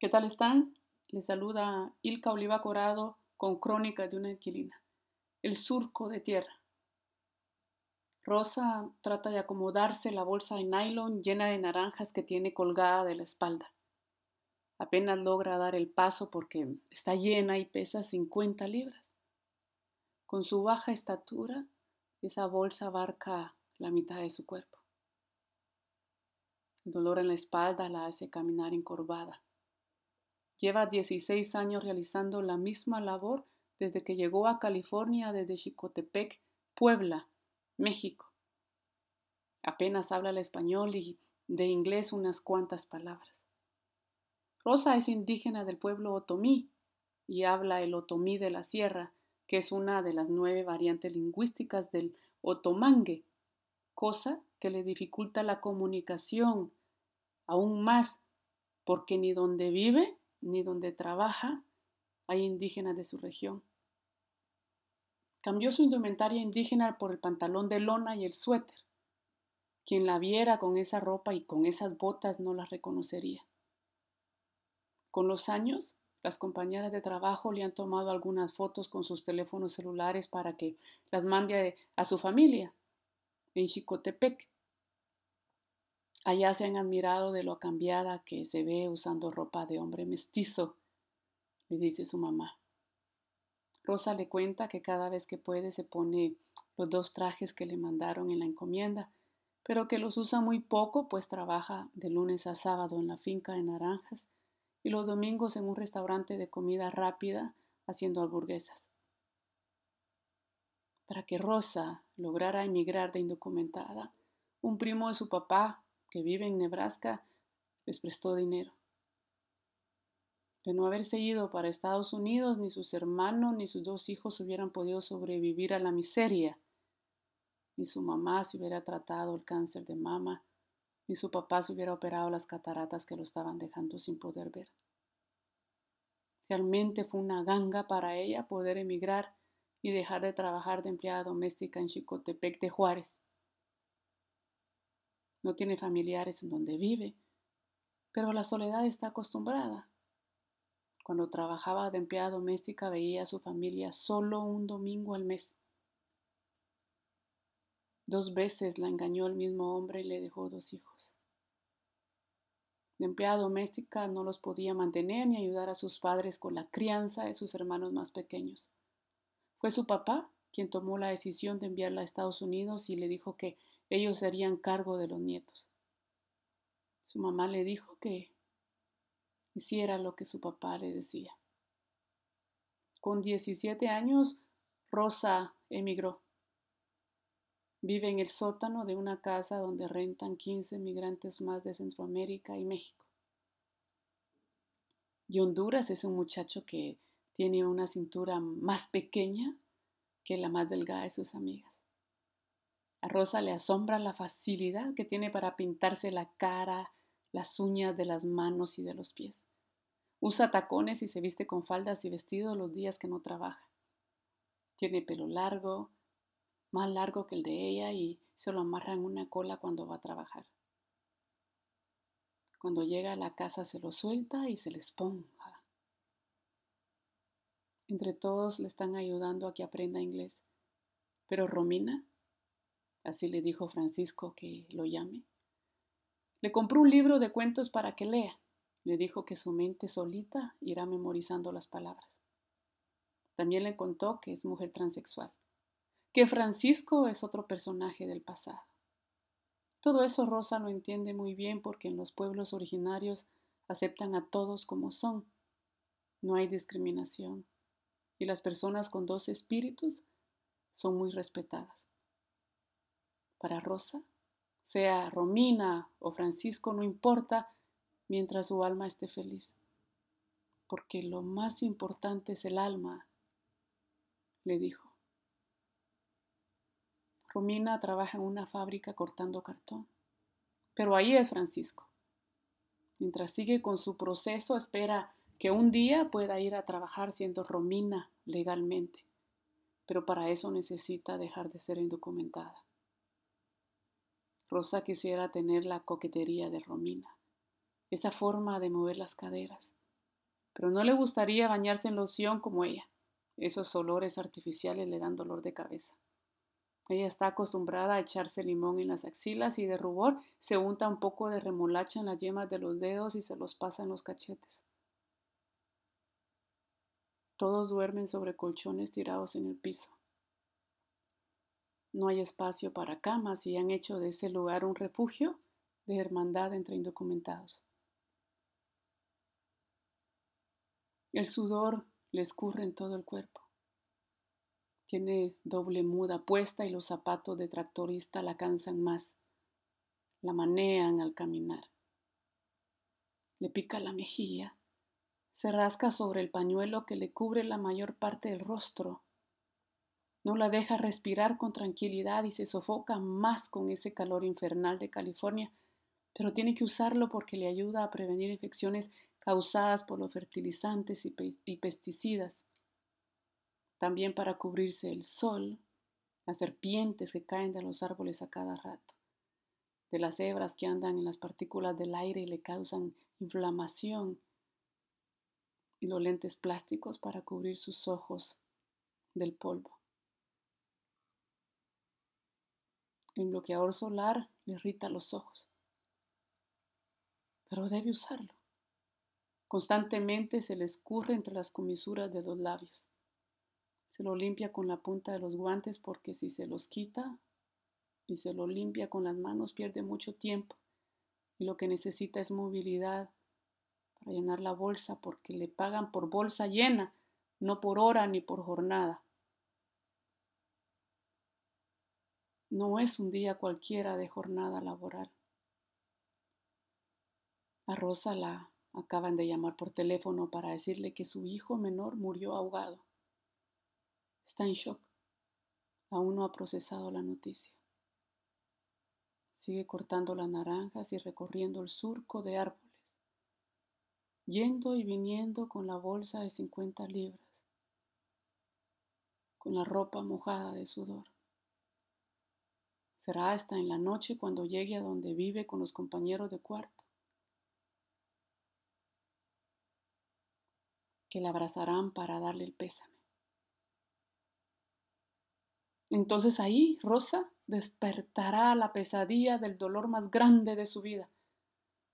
¿Qué tal están? Les saluda Ilka Oliva Corado con Crónica de una inquilina. El surco de tierra. Rosa trata de acomodarse la bolsa de nylon llena de naranjas que tiene colgada de la espalda. Apenas logra dar el paso porque está llena y pesa 50 libras. Con su baja estatura, esa bolsa abarca la mitad de su cuerpo. El dolor en la espalda la hace caminar encorvada. Lleva 16 años realizando la misma labor desde que llegó a California desde Chicotepec, Puebla, México. Apenas habla el español y de inglés unas cuantas palabras. Rosa es indígena del pueblo otomí y habla el otomí de la sierra, que es una de las nueve variantes lingüísticas del otomangue, cosa que le dificulta la comunicación aún más porque ni donde vive ni donde trabaja hay indígenas de su región. Cambió su indumentaria indígena por el pantalón de lona y el suéter. Quien la viera con esa ropa y con esas botas no la reconocería. Con los años, las compañeras de trabajo le han tomado algunas fotos con sus teléfonos celulares para que las mande a, su familia en Chicotepec. Allá se han admirado de lo cambiada que se ve usando ropa de hombre mestizo, le dice su mamá. Rosa le cuenta que cada vez que puede se pone los dos trajes que le mandaron en la encomienda, pero que los usa muy poco, pues trabaja de lunes a sábado en la finca de naranjas y los domingos en un restaurante de comida rápida haciendo hamburguesas. Para que Rosa lograra emigrar de indocumentada, un primo de su papá que vive en Nebraska, les prestó dinero. De no haberse ido para Estados Unidos, ni sus hermanos ni sus dos hijos hubieran podido sobrevivir a la miseria, ni su mamá se hubiera tratado el cáncer de mama, ni su papá se hubiera operado las cataratas que lo estaban dejando sin poder ver. Realmente fue una ganga para ella poder emigrar y dejar de trabajar de empleada doméstica en Chicotepec de Juárez no tiene familiares en donde vive, pero la soledad está acostumbrada. Cuando trabajaba de empleada doméstica veía a su familia solo un domingo al mes. Dos veces la engañó el mismo hombre y le dejó dos hijos. De empleada doméstica no los podía mantener ni ayudar a sus padres con la crianza de sus hermanos más pequeños. Fue su papá quien tomó la decisión de enviarla a Estados Unidos y le dijo que ellos se harían cargo de los nietos. Su mamá le dijo que hiciera lo que su papá le decía. Con 17 años, Rosa emigró. Vive en el sótano de una casa donde rentan 15 migrantes más de Centroamérica y México. Y Honduras es un muchacho que tiene una cintura más pequeña que la más delgada de sus amigas. A Rosa le asombra la facilidad que tiene para pintarse la cara, las uñas de las manos y de los pies. Usa tacones y se viste con faldas y vestidos los días que no trabaja. Tiene pelo largo, más largo que el de ella y se lo amarra en una cola cuando va a trabajar. Cuando llega a la casa se lo suelta y se le esponja. Entre todos le están ayudando a que aprenda inglés. Pero Romina así le dijo Francisco que lo llame. Le compró un libro de cuentos para que lea. Le dijo que su mente solita irá memorizando las palabras. También le contó que es mujer transexual, que Francisco es otro personaje del pasado. Todo eso Rosa lo entiende muy bien porque en los pueblos originarios aceptan a todos como son. No hay discriminación y las personas con dos espíritus son muy respetadas. Para Rosa, sea Romina o Francisco, no importa mientras su alma esté feliz, porque lo más importante es el alma, le dijo. Romina trabaja en una fábrica cortando cartón, pero ahí es Francisco. Mientras sigue con su proceso, espera que un día pueda ir a trabajar siendo Romina legalmente, pero para eso necesita dejar de ser indocumentada. Rosa quisiera tener la coquetería de Romina, esa forma de mover las caderas, pero no le gustaría bañarse en loción como ella. Esos olores artificiales le dan dolor de cabeza. Ella está acostumbrada a echarse limón en las axilas y de rubor se unta un poco de remolacha en las yemas de los dedos y se los pasa en los cachetes. Todos duermen sobre colchones tirados en el piso. No hay espacio para camas y han hecho de ese lugar un refugio de hermandad entre indocumentados. El sudor le escurre en todo el cuerpo. Tiene doble muda puesta y los zapatos de tractorista la cansan más. La manean al caminar. Le pica la mejilla. Se rasca sobre el pañuelo que le cubre la mayor parte del rostro. No la deja respirar con tranquilidad y se sofoca más con ese calor infernal de California, pero tiene que usarlo porque le ayuda a prevenir infecciones causadas por los fertilizantes y, pesticidas también para cubrirse el sol, las serpientes que caen de los árboles a cada rato, de las hebras que andan en las partículas del aire y le causan inflamación, y los lentes plásticos para cubrir sus ojos del polvo. El bloqueador solar le irrita los ojos, pero debe usarlo. Constantemente se le escurre entre las comisuras de los labios. Se lo limpia con la punta de los guantes porque si se los quita y se lo limpia con las manos pierde mucho tiempo y lo que necesita es movilidad para llenar la bolsa porque le pagan por bolsa llena, no por hora ni por jornada. No es un día cualquiera de jornada laboral. A Rosa la acaban de llamar por teléfono para decirle que su hijo menor murió ahogado. Está en shock. Aún no ha procesado la noticia. Sigue cortando las naranjas y recorriendo el surco de árboles, yendo y viniendo con la bolsa de 50 libras, con la ropa mojada de sudor. Será hasta en la noche cuando llegue a donde vive con los compañeros de cuarto, que la abrazarán para darle el pésame. Entonces ahí Rosa despertará la pesadilla del dolor más grande de su vida.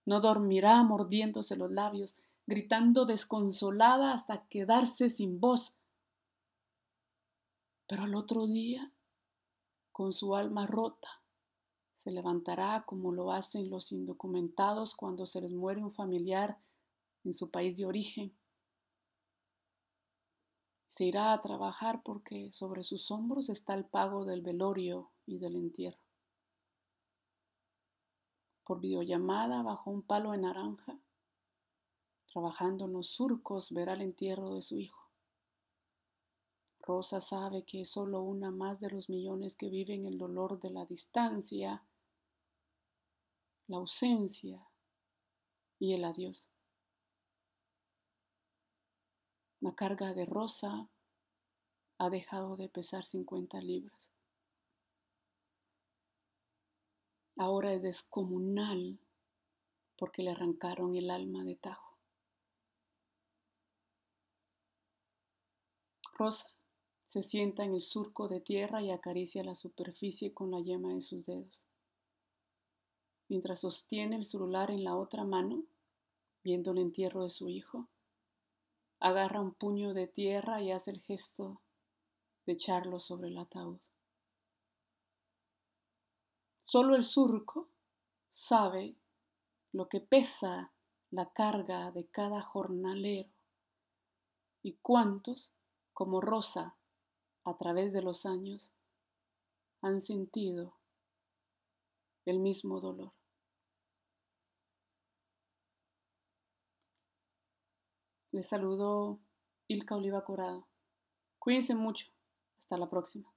No dormirá mordiéndose los labios, gritando desconsolada hasta quedarse sin voz. Pero al otro día, con su alma rota, se levantará como lo hacen los indocumentados cuando se les muere un familiar en su país de origen se irá a trabajar porque sobre sus hombros está el pago del velorio y del entierro. Por videollamada bajo un palo de naranja, trabajando en los surcos, verá el entierro de su hijo. Rosa sabe que es solo una más de los millones que viven el dolor de la distancia, la ausencia y el adiós. La carga de Rosa ha dejado de pesar 50 libras. Ahora es descomunal porque le arrancaron el alma de Tajo. Rosa se sienta en el surco de tierra y acaricia la superficie con la yema de sus dedos. Mientras sostiene el celular en la otra mano, viendo el entierro de su hijo, agarra un puño de tierra y hace el gesto de echarlo sobre el ataúd. Solo el surco sabe lo que pesa la carga de cada jornalero y cuántos, como Rosa, a través de los años, han sentido el mismo dolor. Les saludo Ilka Oliva Corado. Cuídense mucho. Hasta la próxima.